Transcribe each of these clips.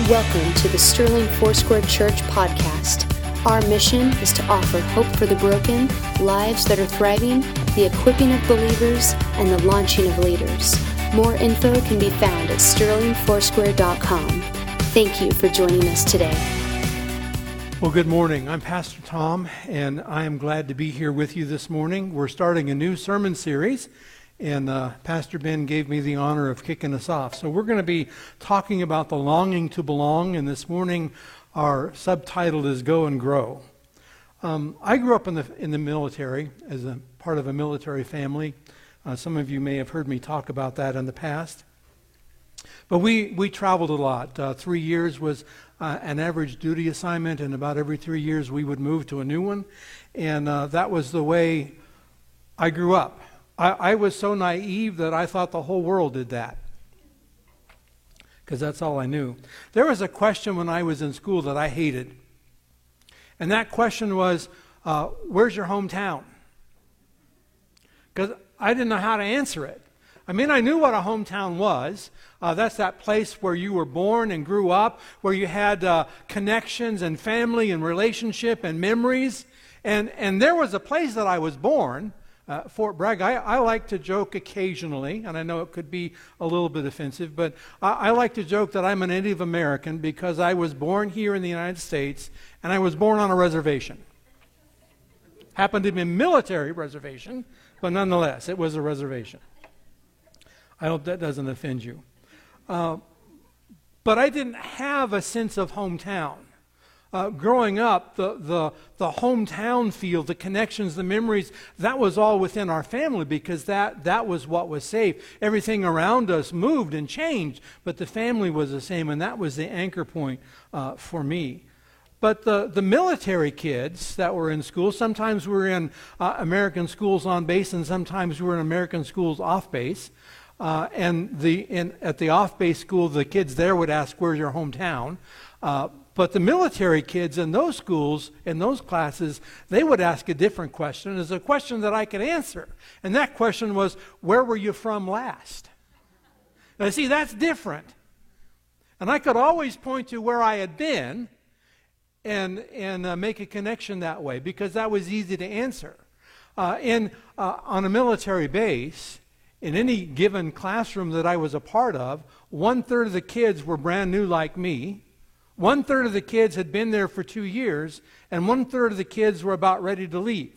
Welcome to the Sterling Foursquare Church podcast. Our mission is to offer hope for the broken, lives that are thriving, the equipping of believers, and the launching of leaders. More info can be found at sterlingfoursquare.com. Thank you for joining us today. Well, good morning. I'm Pastor Tom, and I am glad to be here with you this morning. We're starting a new sermon series and uh, Pastor Ben gave me the honor of kicking us off. So we're going to be talking about the longing to belong, and this morning our subtitle is Go and Grow. Um, I grew up in the, in the military as a part of a military family. Uh, some of you may have heard me talk about that in the past. But we, we traveled a lot. Uh, three years was uh, an average duty assignment, and about every three years we would move to a new one. And uh, that was the way I grew up. I, I was so naive that I thought the whole world did that because that's all I knew. There was a question when I was in school that I hated. And that question was, uh, Where's your hometown? Because I didn't know how to answer it. I mean, I knew what a hometown was. Uh, that's that place where you were born and grew up, where you had uh, connections and family and relationship and memories. And, and there was a place that I was born, uh, Fort Bragg, I, I, like to joke occasionally, and I know it could be a little bit offensive, but I, I, like to joke that I'm a Native American because I was born here in the United States and I was born on a reservation. Happened to be a military reservation, but nonetheless, it was a reservation. I hope that doesn't offend you. Uh, but I didn't have a sense of hometown uh, growing up, the, the, the hometown feel, the connections, the memories, that was all within our family because that, that was what was safe. Everything around us moved and changed, but the family was the same, and that was the anchor point uh, for me. But the, the military kids that were in school, sometimes we were in uh, American schools on base, and sometimes we were in American schools off base. Uh, and the, in, at the off base school, the kids there would ask, Where's your hometown? Uh, but the military kids in those schools, in those classes, they would ask a different question. It's a question that I could answer. And that question was, Where were you from last? Now, see, that's different. And I could always point to where I had been and, and uh, make a connection that way because that was easy to answer. Uh, in, uh, on a military base, in any given classroom that I was a part of, one third of the kids were brand new like me one third of the kids had been there for two years, and one third of the kids were about ready to leave.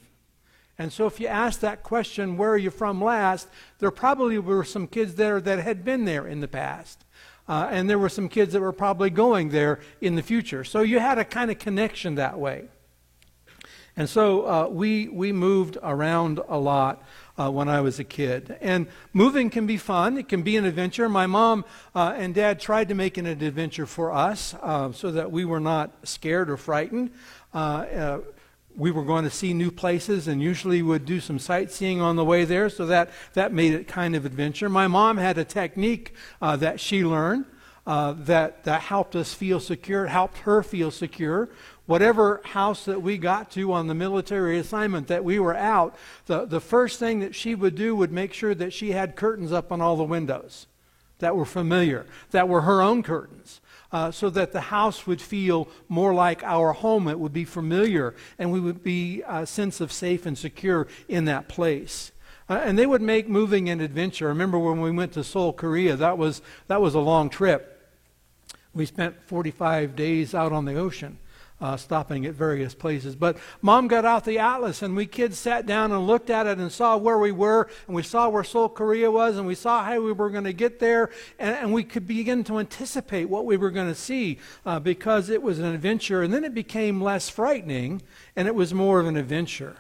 And so, if you ask that question, where are you from last, there probably were some kids there that had been there in the past. Uh, and there were some kids that were probably going there in the future. So, you had a kind of connection that way. And so, uh, we, we moved around a lot uh, when I was a kid. And moving can be fun, it can be an adventure. My mom uh, and dad tried to make it an adventure for us uh, so that we were not scared or frightened. Uh, uh, we were going to see new places and usually would do some sightseeing on the way there, so that, that made it kind of adventure. My mom had a technique uh, that she learned. Uh, that, that helped us feel secure, helped her feel secure whatever house that we got to on the military assignment that we were out, the, the first thing that she would do would make sure that she had curtains up on all the windows that were familiar, that were her own curtains. Uh, so that the house would feel more like our home. It would be familiar, and we would be a sense of safe and secure in that place. Uh, and they would make moving an adventure. I remember when we went to Seoul, Korea, that was, that was a long trip. We spent 45 days out on the ocean uh, stopping at various places. But mom got out the atlas, and we kids sat down and looked at it and saw where we were, and we saw where Seoul, Korea was, and we saw how we were going to get there, and, and, we could begin to anticipate what we were going to see uh, because it was an adventure, and then it became less frightening, and it was more of an adventure.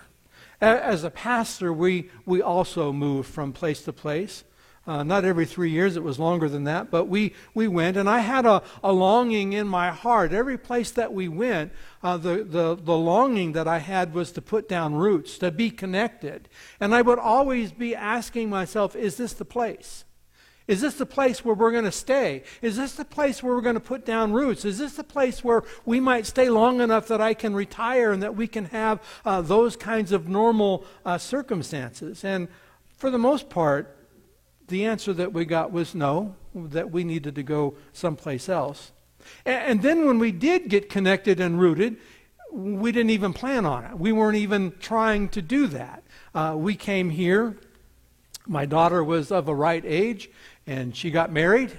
As a pastor, we, we also moved from place to place. Uh, not every three years, it was longer than that, but we, we went, and I had a, a longing in my heart. Every place that we went, uh, the, the, the longing that I had was to put down roots, to be connected. And I would always be asking myself, is this the place? Is this the place where we're going to stay? Is this the place where we're going to put down roots? Is this the place where we might stay long enough that I can retire and that we can have uh, those kinds of normal uh, circumstances? And for the most part, the answer that we got was no, that we needed to go someplace else. And, then when we did get connected and rooted, we didn't even plan on it. We weren't even trying to do that. Uh, we came here. My daughter was of a right age, and she got married.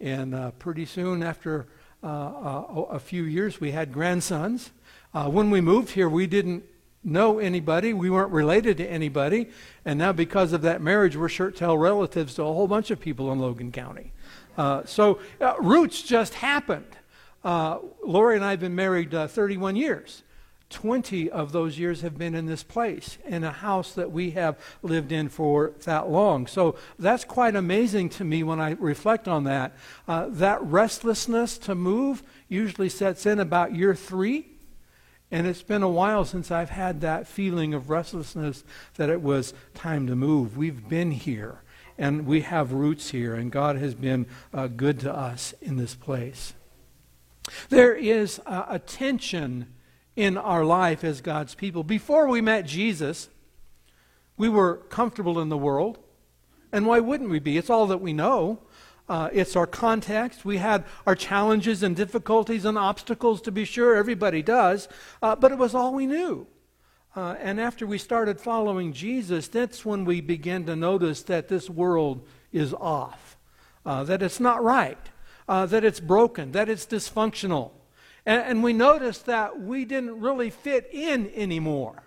And uh, pretty soon, after uh, a few years, we had grandsons. Uh, when we moved here, we didn't know anybody. We weren't related to anybody. And now, because of that marriage, we're shirt tail relatives to a whole bunch of people in Logan County. Uh, so, roots just happened. Uh, Lori and I have been married uh, 31 years. 20 of those years have been in this place, in a house that we have lived in for that long. So that's quite amazing to me when I reflect on that. Uh, that restlessness to move usually sets in about year three. And it's been a while since I've had that feeling of restlessness that it was time to move. We've been here, and we have roots here, and God has been uh, good to us in this place. There is a, a tension in our life as God's people. Before we met Jesus, we were comfortable in the world. And why wouldn't we be? It's all that we know. Uh, it's our context. We had our challenges and difficulties and obstacles, to be sure. Everybody does. Uh, but it was all we knew. Uh, and after we started following Jesus, that's when we began to notice that this world is off, uh, that it's not right uh, that it's broken, that it's dysfunctional. And, and we noticed that we didn't really fit in anymore.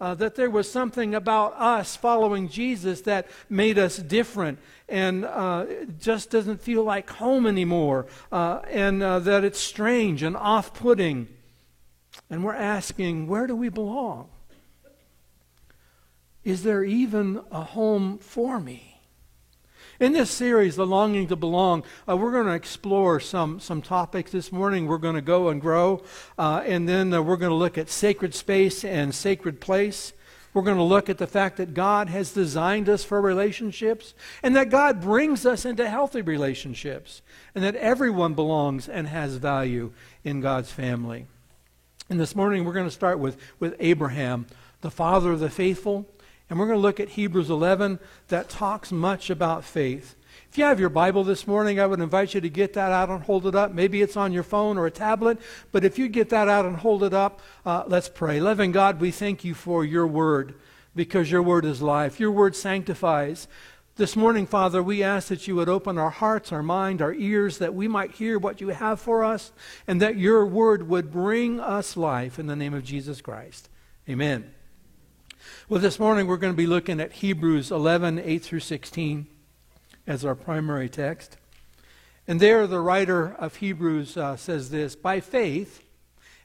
Uh, that there was something about us following Jesus that made us different and uh, just doesn't feel like home anymore, uh, and uh, that it's strange and off putting. And we're asking, where do we belong? Is there even a home for me? In this series, The Longing to Belong, uh, we're going to explore some, some topics this morning. We're going to go and grow, uh, and then uh, we're going to look at sacred space and sacred place. We're going to look at the fact that God has designed us for relationships and that God brings us into healthy relationships and that everyone belongs and has value in God's family. And this morning we're going to start with, with Abraham, the father of the faithful. And we're going to look at Hebrews 11 that talks much about faith. If you have your Bible this morning, I would invite you to get that out and hold it up. Maybe it's on your phone or a tablet, but if you get that out and hold it up, uh, let's pray. Loving God, we thank you for your word because your word is life. Your word sanctifies. This morning, Father, we ask that you would open our hearts, our mind, our ears, that we might hear what you have for us, and that your word would bring us life in the name of Jesus Christ. Amen. Well, this morning we're going to be looking at Hebrews 11, 8 through 16 as our primary text. And there, the writer of Hebrews uh, says this By faith,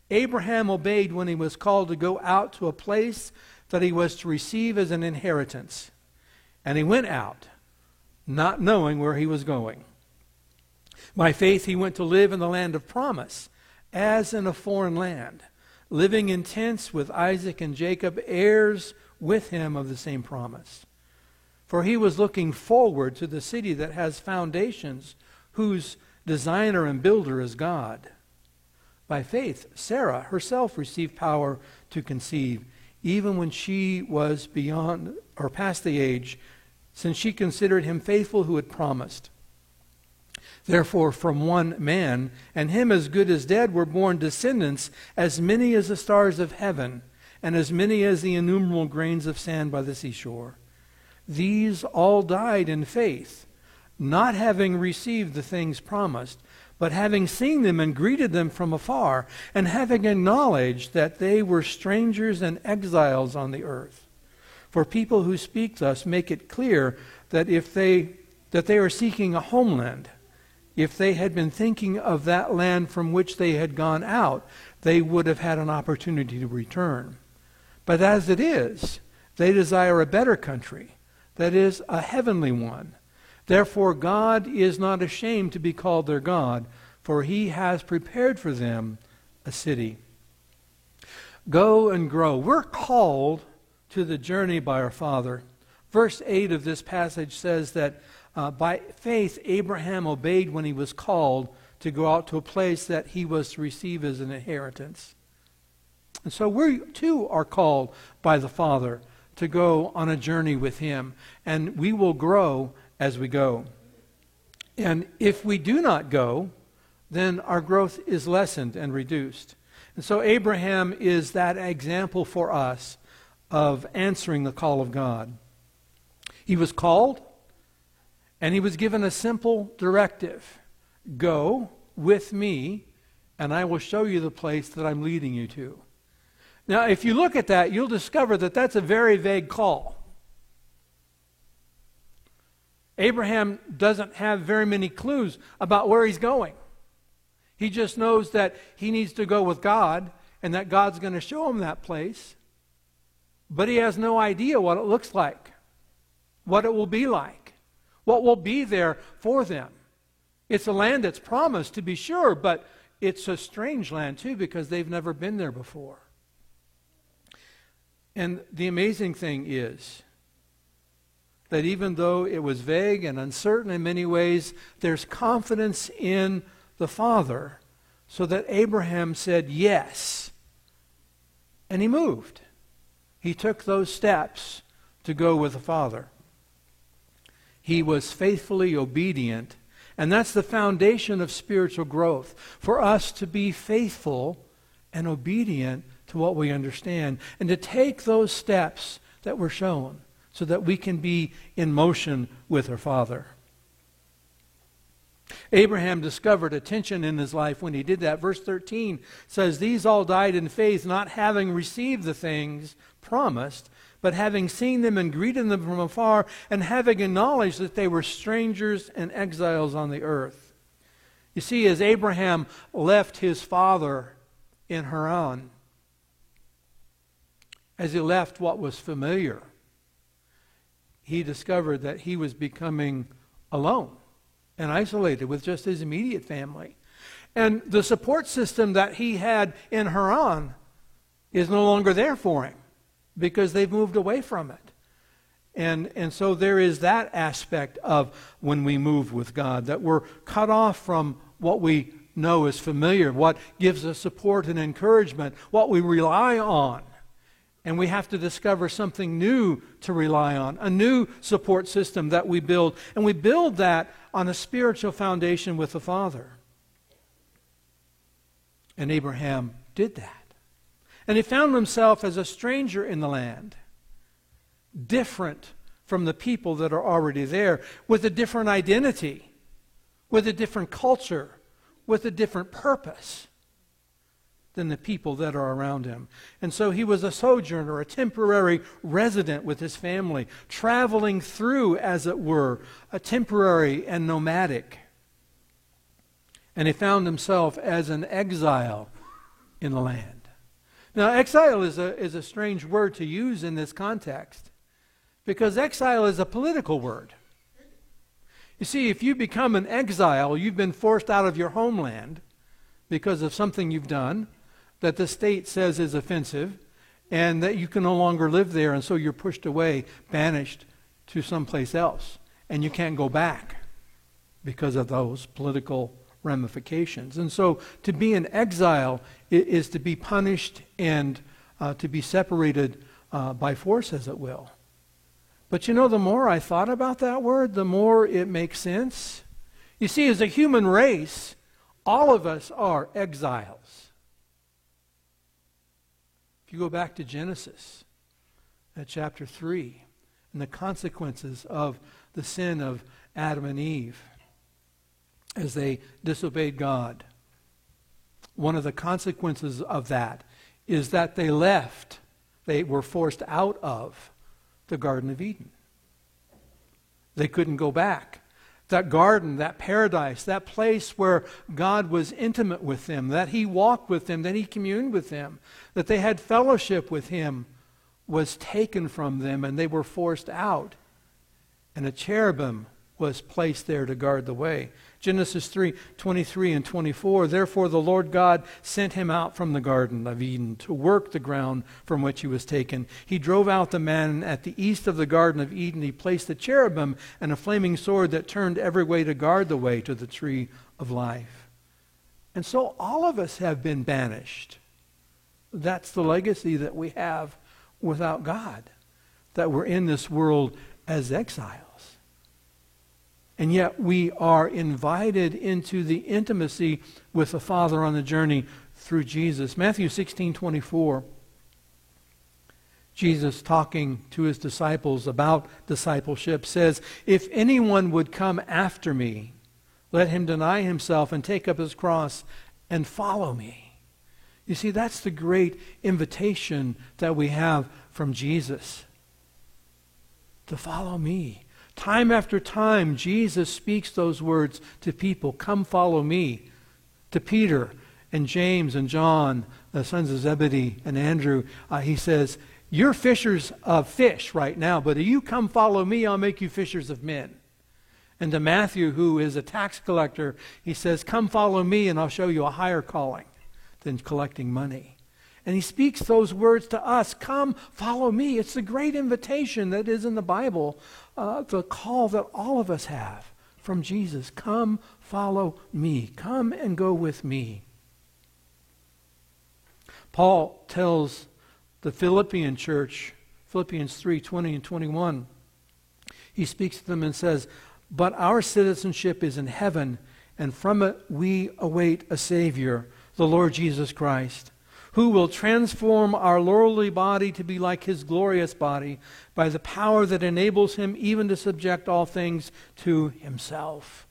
Abraham obeyed when he was called to go out to a place that he was to receive as an inheritance. And he went out, not knowing where he was going. By faith, he went to live in the land of promise, as in a foreign land, living in tents with Isaac and Jacob, heirs with him of the same promise. For he was looking forward to the city that has foundations, whose designer and builder is God. By faith, Sarah herself received power to conceive, even when she was beyond or past the age, since she considered him faithful who had promised. Therefore, from one man, and him as good as dead, were born descendants as many as the stars of heaven and as many as the innumerable grains of sand by the seashore. These all died in faith, not having received the things promised, but having seen them and greeted them from afar, and having acknowledged that they were strangers and exiles on the earth. For people who speak thus make it clear that if they that they are seeking a homeland, if they had been thinking of that land from which they had gone out, they would have had an opportunity to return. But as it is, they desire a better country, that is, a heavenly one. Therefore, God is not ashamed to be called their God, for he has prepared for them a city. Go and grow. We're called to the journey by our Father. Verse 8 of this passage says that uh, by faith Abraham obeyed when he was called to go out to a place that he was to receive as an inheritance. And so we too are called by the Father to go on a journey with Him, and we will grow as we go. And if we do not go, then our growth is lessened and reduced. And so Abraham is that example for us of answering the call of God. He was called, and he was given a simple directive Go with me, and I will show you the place that I'm leading you to. Now, if you look at that, you'll discover that that's a very vague call. Abraham doesn't have very many clues about where he's going. He just knows that he needs to go with God and that God's going to show him that place. But he has no idea what it looks like, what it will be like, what will be there for them. It's a land that's promised, to be sure, but it's a strange land, too, because they've never been there before. And the amazing thing is that even though it was vague and uncertain in many ways, there's confidence in the Father, so that Abraham said yes. And he moved. He took those steps to go with the Father. He was faithfully obedient. And that's the foundation of spiritual growth for us to be faithful and obedient to what we understand and to take those steps that were shown so that we can be in motion with our Father. Abraham discovered a tension in his life when he did that. Verse 13 says, These all died in faith, not having received the things promised, but having seen them and greeted them from afar, and having acknowledged that they were strangers and exiles on the earth. You see, as Abraham left his father in Haran, as he left what was familiar, he discovered that he was becoming alone and isolated with just his immediate family. And the support system that he had in Haran is no longer there for him because they've moved away from it. And, and so there is that aspect of when we move with God, that we're cut off from what we know is familiar, what gives us support and encouragement, what we rely on. And we have to discover something new to rely on, a new support system that we build. And we build that on a spiritual foundation with the Father. And Abraham did that. And he found himself as a stranger in the land, different from the people that are already there, with a different identity, with a different culture, with a different purpose than the people that are around him. And so he was a sojourner, a temporary resident with his family, traveling through, as it were, a temporary and nomadic. And he found himself as an exile in the land. Now, exile is a, is a strange word to use in this context because exile is a political word. You see, if you become an exile, you've been forced out of your homeland because of something you've done that the state says is offensive and that you can no longer live there, and so you're pushed away, banished to someplace else, and you can't go back because of those political ramifications. And so to be in exile is to be punished and uh, to be separated uh, by force, as it will. But you know, the more I thought about that word, the more it makes sense. You see, as a human race, all of us are exiles. If you go back to Genesis at chapter 3 and the consequences of the sin of Adam and Eve as they disobeyed God, one of the consequences of that is that they left, they were forced out of the Garden of Eden. They couldn't go back that garden, that paradise, that place where God was intimate with them, that He walked with them, that He communed with them, that they had fellowship with Him, was taken from them and they were forced out. And a cherubim was placed there to guard the way. Genesis 3 23 and 24. Therefore, the Lord God sent him out from the Garden of Eden to work the ground from which he was taken. He drove out the man at the east of the Garden of Eden. He placed a cherubim and a flaming sword that turned every way to guard the way to the tree of life. And so all of us have been banished. That's the legacy that we have without God, that we're in this world as exiles. And yet we are invited into the intimacy with the Father on the journey through Jesus. Matthew 16 24. Jesus, talking to his disciples about discipleship, says, If anyone would come after me, let him deny himself and take up his cross and follow me. You see, that's the great invitation that we have from Jesus to follow me. Time after time, Jesus speaks those words to people Come follow me. To Peter and James and John, the sons of Zebedee and Andrew, uh, he says, You're fishers of fish right now, but if you come follow me, I'll make you fishers of men. And to Matthew, who is a tax collector, he says, Come follow me, and I'll show you a higher calling than collecting money. And he speaks those words to us Come, follow me. It's the great invitation that is in the Bible, uh, the call that all of us have from Jesus. Come, follow me. Come and go with me. Paul tells the Philippian church, Philippians 3 20 and 21, he speaks to them and says, But our citizenship is in heaven, and from it we await a Savior the Lord Jesus Christ, who will transform our lowly body to be like his glorious body by the power that enables him even to subject all things to himself.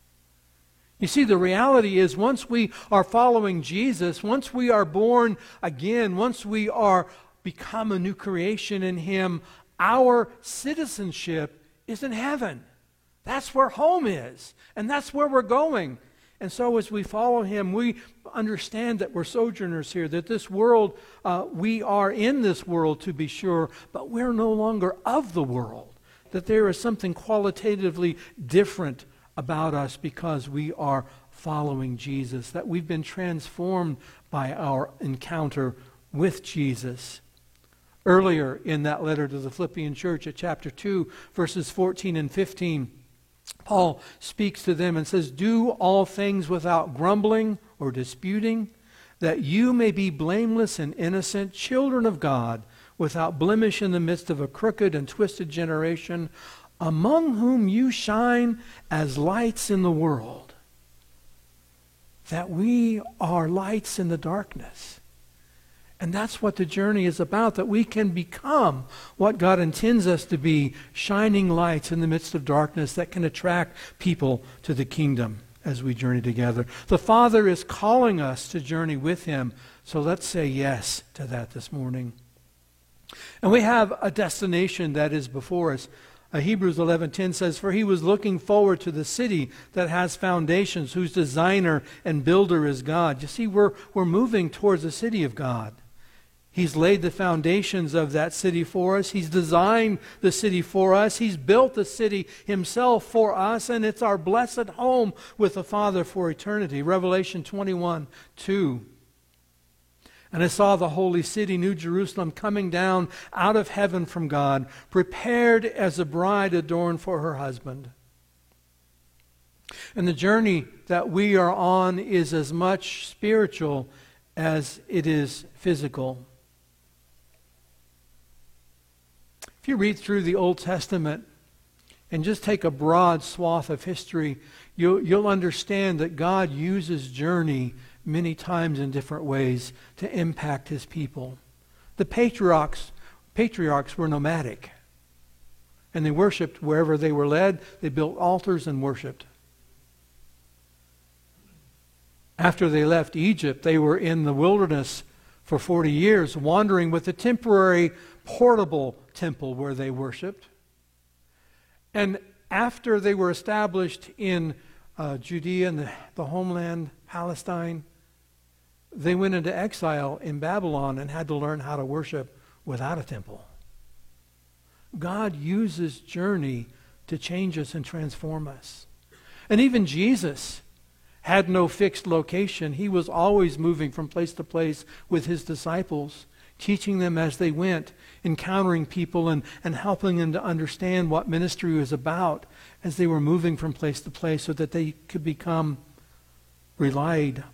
You see, the reality is once we are following Jesus, once we are born again, once we are become a new creation in him, our citizenship is in heaven. That's where home is, and that's where we're going. And so, as we follow him, we understand that we're sojourners here, that this world, uh, we are in this world to be sure, but we're no longer of the world. That there is something qualitatively different about us because we are following Jesus, that we've been transformed by our encounter with Jesus. Earlier in that letter to the Philippian church at chapter 2, verses 14 and 15, Paul speaks to them and says, Do all things without grumbling or disputing, that you may be blameless and innocent, children of God, without blemish in the midst of a crooked and twisted generation, among whom you shine as lights in the world. That we are lights in the darkness. And that's what the journey is about, that we can become what God intends us to be shining lights in the midst of darkness that can attract people to the kingdom as we journey together. The Father is calling us to journey with Him, so let's say yes to that this morning. And we have a destination that is before us. Uh, Hebrews 11:10 says, "For he was looking forward to the city that has foundations, whose designer and builder is God." You see, we're, we're moving towards the city of God. He's laid the foundations of that city for us. He's designed the city for us. He's built the city himself for us, and it's our blessed home with the Father for eternity. Revelation 21 2. And I saw the holy city, New Jerusalem, coming down out of heaven from God, prepared as a bride adorned for her husband. And the journey that we are on is as much spiritual as it is physical. If you read through the Old Testament and just take a broad swath of history, you'll, you'll understand that God uses journey many times in different ways to impact his people. The patriarchs, patriarchs were nomadic, and they worshiped wherever they were led. They built altars and worshiped. After they left Egypt, they were in the wilderness for 40 years, wandering with a temporary portable temple where they worshiped. And after they were established in uh, Judea and the, the homeland, Palestine, they went into exile in Babylon and had to learn how to worship without a temple. God uses journey to change us and transform us. And even Jesus had no fixed location. He was always moving from place to place with his disciples teaching them as they went, encountering people and, and helping them to understand what ministry was about as they were moving from place to place so that they could become relied,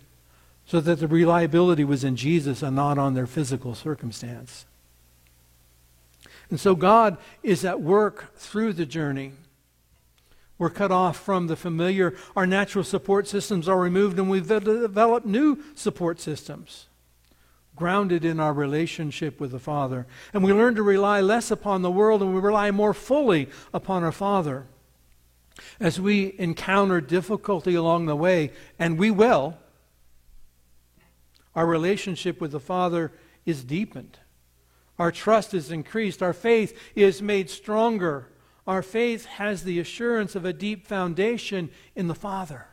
so that the reliability was in Jesus and not on their physical circumstance. And so God is at work through the journey. We're cut off from the familiar. Our natural support systems are removed, and we've developed new support systems grounded in our relationship with the Father. And we learn to rely less upon the world and we rely more fully upon our Father. As we encounter difficulty along the way, and we will, our relationship with the Father is deepened. Our trust is increased. Our faith is made stronger. Our faith has the assurance of a deep foundation in the Father.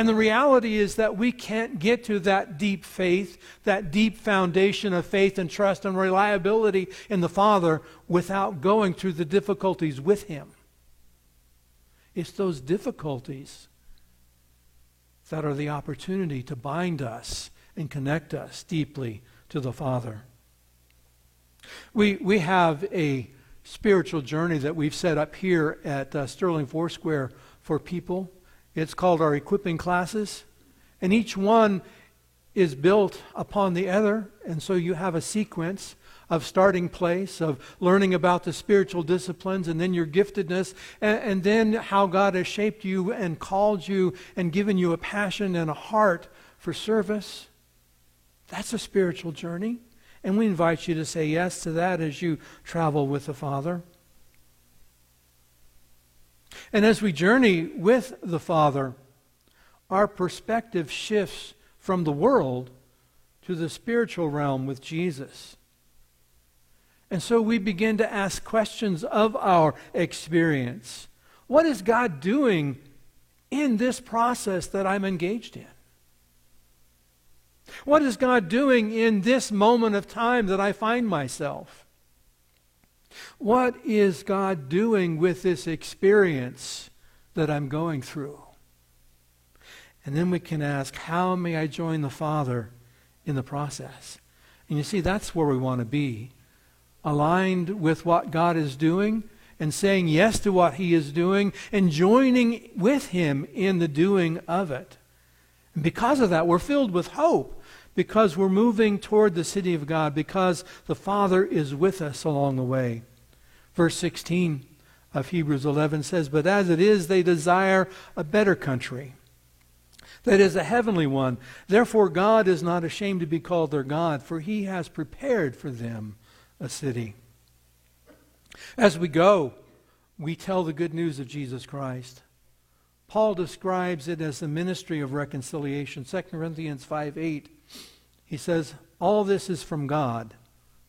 And the reality is that we can't get to that deep faith, that deep foundation of faith and trust and reliability in the Father without going through the difficulties with Him. It's those difficulties that are the opportunity to bind us and connect us deeply to the Father. We, we have a spiritual journey that we've set up here at uh, Sterling Foursquare for people. It's called our equipping classes. And each one is built upon the other. And so you have a sequence of starting place, of learning about the spiritual disciplines, and then your giftedness, and, and, then how God has shaped you and called you and given you a passion and a heart for service. That's a spiritual journey. And we invite you to say yes to that as you travel with the Father. And as we journey with the Father, our perspective shifts from the world to the spiritual realm with Jesus. And so we begin to ask questions of our experience. What is God doing in this process that I'm engaged in? What is God doing in this moment of time that I find myself? What is God doing with this experience that I'm going through? And then we can ask, how may I join the Father in the process? And you see, that's where we want to be. Aligned with what God is doing and saying yes to what He is doing and joining with Him in the doing of it. And because of that, we're filled with hope because we're moving toward the city of God, because the Father is with us along the way. Verse 16 of Hebrews 11 says, But as it is, they desire a better country. That is a heavenly one. Therefore, God is not ashamed to be called their God, for he has prepared for them a city. As we go, we tell the good news of Jesus Christ. Paul describes it as the ministry of reconciliation. 2 Corinthians 5 8, he says, All this is from God,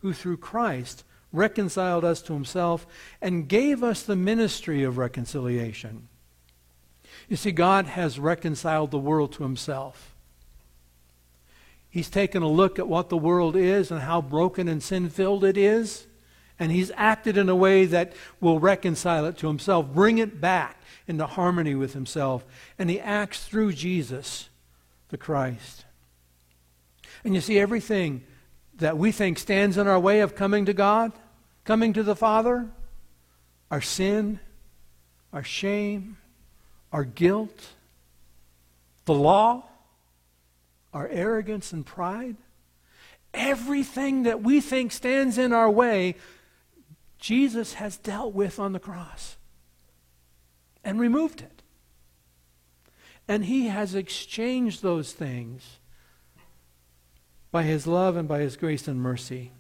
who through Christ reconciled us to himself, and gave us the ministry of reconciliation. You see, God has reconciled the world to himself. He's taken a look at what the world is and how broken and sin filled it is, and he's acted in a way that will reconcile it to himself, bring it back into harmony with himself. And he acts through Jesus, the Christ. And you see, everything that we think stands in our way of coming to God, coming to the Father, our sin, our shame, our guilt, the law, our arrogance and pride, everything that we think stands in our way, Jesus has dealt with on the cross and removed it. And he has exchanged those things by his love and by his grace and mercy.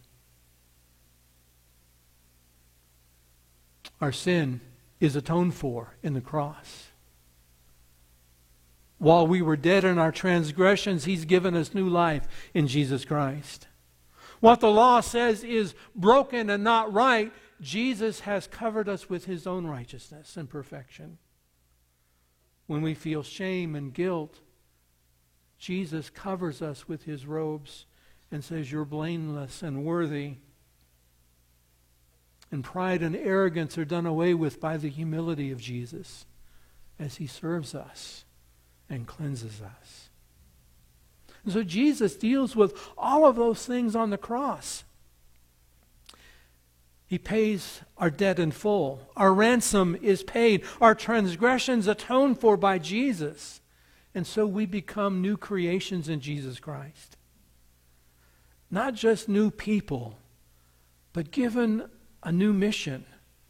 Our sin is atoned for in the cross. While we were dead in our transgressions, he's given us new life in Jesus Christ. What the law says is broken and not right, Jesus has covered us with his own righteousness and perfection. When we feel shame and guilt, Jesus covers us with his robes and says, You're blameless and worthy. And pride and arrogance are done away with by the humility of Jesus as he serves us and cleanses us. And so Jesus deals with all of those things on the cross. He pays our debt in full. Our ransom is paid. Our transgressions atoned for by Jesus. And so we become new creations in Jesus Christ. Not just new people, but given a new mission,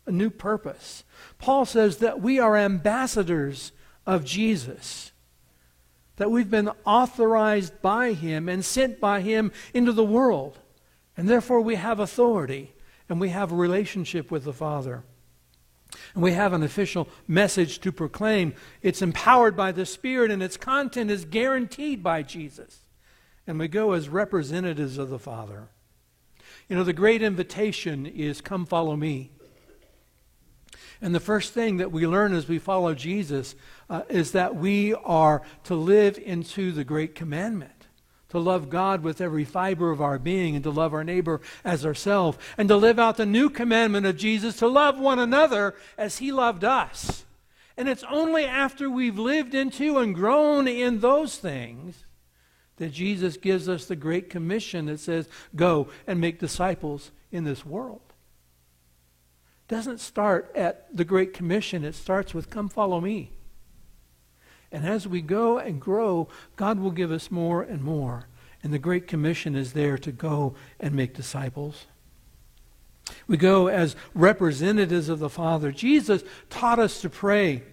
a new purpose. Paul says that we are ambassadors of Jesus, that we've been authorized by him and sent by him into the world, and therefore we have authority and we have a relationship with the Father. And we have an official message to proclaim. It's empowered by the Spirit, and its content is guaranteed by Jesus. And we go as representatives of the Father. You know, the great invitation is come follow me. And the first thing that we learn as we follow Jesus uh, is that we are to live into the great commandment to love God with every fiber of our being and to love our neighbor as ourselves, and to live out the new commandment of Jesus to love one another as he loved us. And it's only after we've lived into and grown in those things that Jesus gives us the great commission that says, Go and make disciples in this world. It doesn't start at the Great Commission, it starts with, Come follow me. And as we go and grow, God will give us more and more. And the Great Commission is there to go and make disciples. We go as representatives of the Father. Jesus taught us to pray.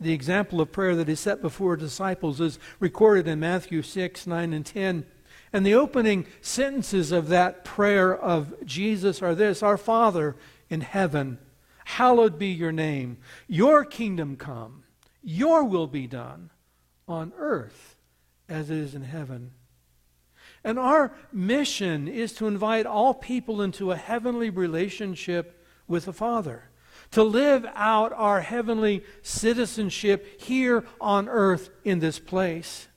The example of prayer that he set before disciples is recorded in Matthew 6, 9, and 10. And the opening sentences of that prayer of Jesus are this Our Father in heaven, hallowed be your name. Your kingdom come. Your will be done on earth as it is in heaven. And our mission is to invite all people into a heavenly relationship with the Father, to live out our heavenly citizenship here on earth in this place.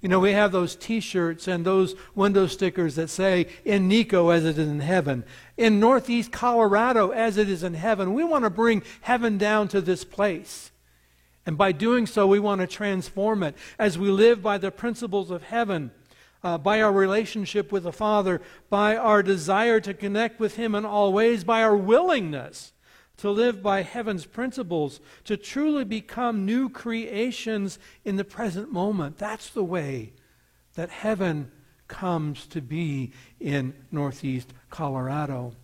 You know, we have those t shirts and those window stickers that say, in NECO as it is in heaven, in Northeast Colorado as it is in heaven. We want to bring heaven down to this place. And by doing so, we want to transform it as we live by the principles of heaven, uh, by our relationship with the Father, by our desire to connect with Him in all ways, by our willingness to live by heaven's principles, to truly become new creations in the present moment. That's the way that heaven comes to be in Northeast Colorado.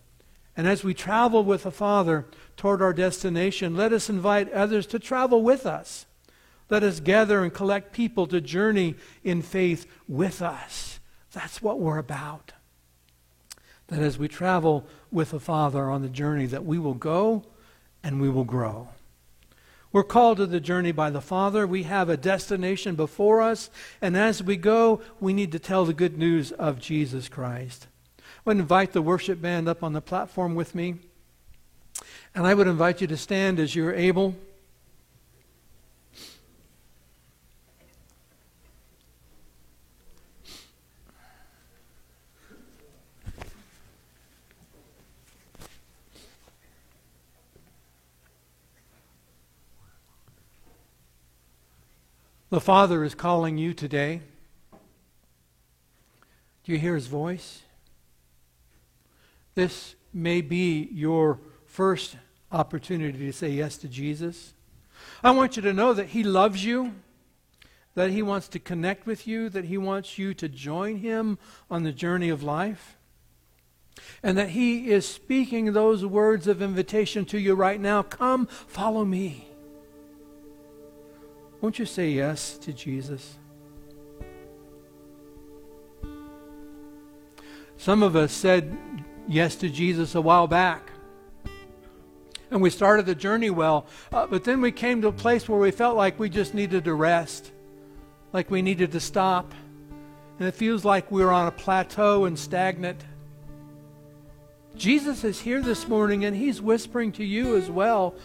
And as we travel with the Father toward our destination, let us invite others to travel with us. Let us gather and collect people to journey in faith with us. That's what we're about. That as we travel with the Father on the journey, that we will go and we will grow. We're called to the journey by the Father. We have a destination before us, and as we go, we need to tell the good news of Jesus Christ. I would invite the worship band up on the platform with me. And I would invite you to stand as you're able. The Father is calling you today. Do you hear His voice? This may be your first opportunity to say yes to Jesus. I want you to know that He loves you, that He wants to connect with you, that He wants you to join Him on the journey of life, and that He is speaking those words of invitation to you right now Come, follow me. Won't you say yes to Jesus? Some of us said yes to Jesus a while back. And we started the journey well, uh, but then we came to a place where we felt like we just needed to rest, like we needed to stop. And it feels like we we're on a plateau and stagnant. Jesus is here this morning and he's whispering to you as well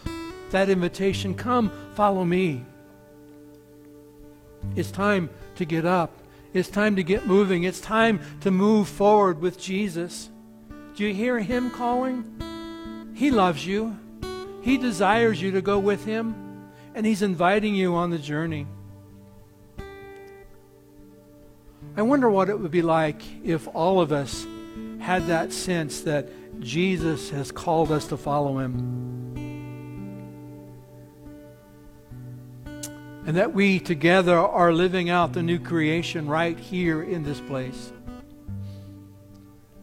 that invitation come, follow me. It's time to get up. It's time to get moving. It's time to move forward with Jesus. Do you hear him calling? He loves you. He desires you to go with him, and he's inviting you on the journey. I wonder what it would be like if all of us had that sense that Jesus has called us to follow him. And that we together are living out the new creation right here in this place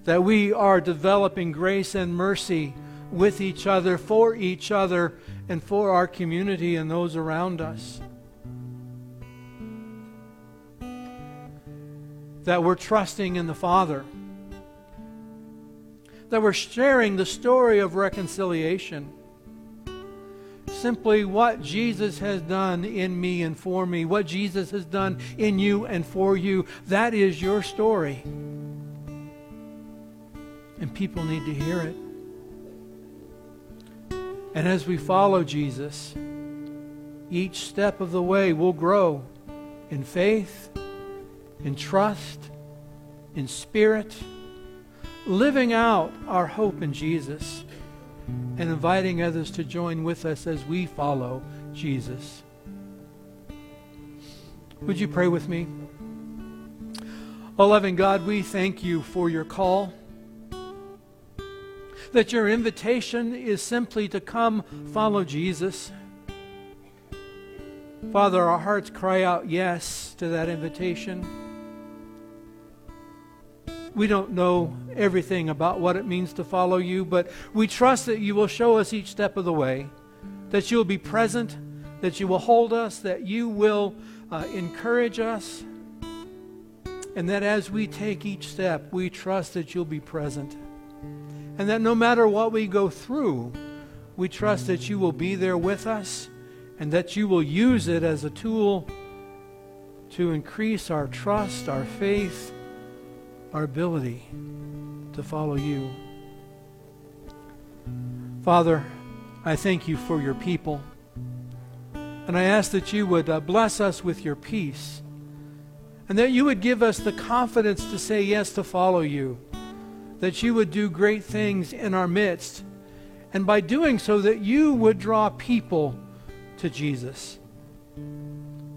that we are developing grace and mercy with each other, for each other, and for our community and those around us. That we're trusting in the Father. That we're sharing the story of reconciliation. Simply what Jesus has done in me and for me, what Jesus has done in you and for you. That is your story. And people need to hear it. And as we follow Jesus, each step of the way will grow in faith, in trust, in spirit, living out our hope in Jesus and inviting others to join with us as we follow Jesus. Would you pray with me? Oh, loving God, we thank you for your call that your invitation is simply to come follow Jesus. Father, our hearts cry out yes to that invitation. We don't know everything about what it means to follow you, but we trust that you will show us each step of the way, that you will be present, that you will hold us, that you will uh, encourage us, and that as we take each step, we trust that you'll be present. And that no matter what we go through, we trust that you will be there with us and that you will use it as a tool to increase our trust, our faith, our ability to follow you. Father, I thank you for your people. And I ask that you would uh, bless us with your peace and that you would give us the confidence to say yes to follow you that you would do great things in our midst. And by doing so, that you would draw people to Jesus.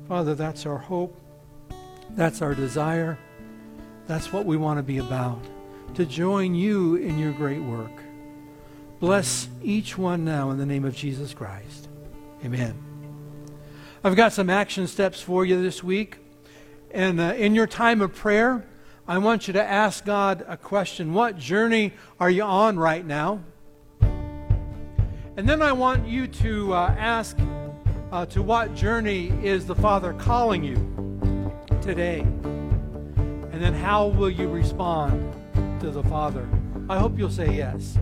Father, that's our hope. That's our desire. That's what we want to be about, to join you in your great work. Bless each one now in the name of Jesus Christ. Amen. I've got some action steps for you this week. And uh, in your time of prayer, I want you to ask God a question. What journey are you on right now? And then I want you to uh, ask uh, to what journey is the Father calling you today? And then how will you respond to the Father? I hope you'll say yes.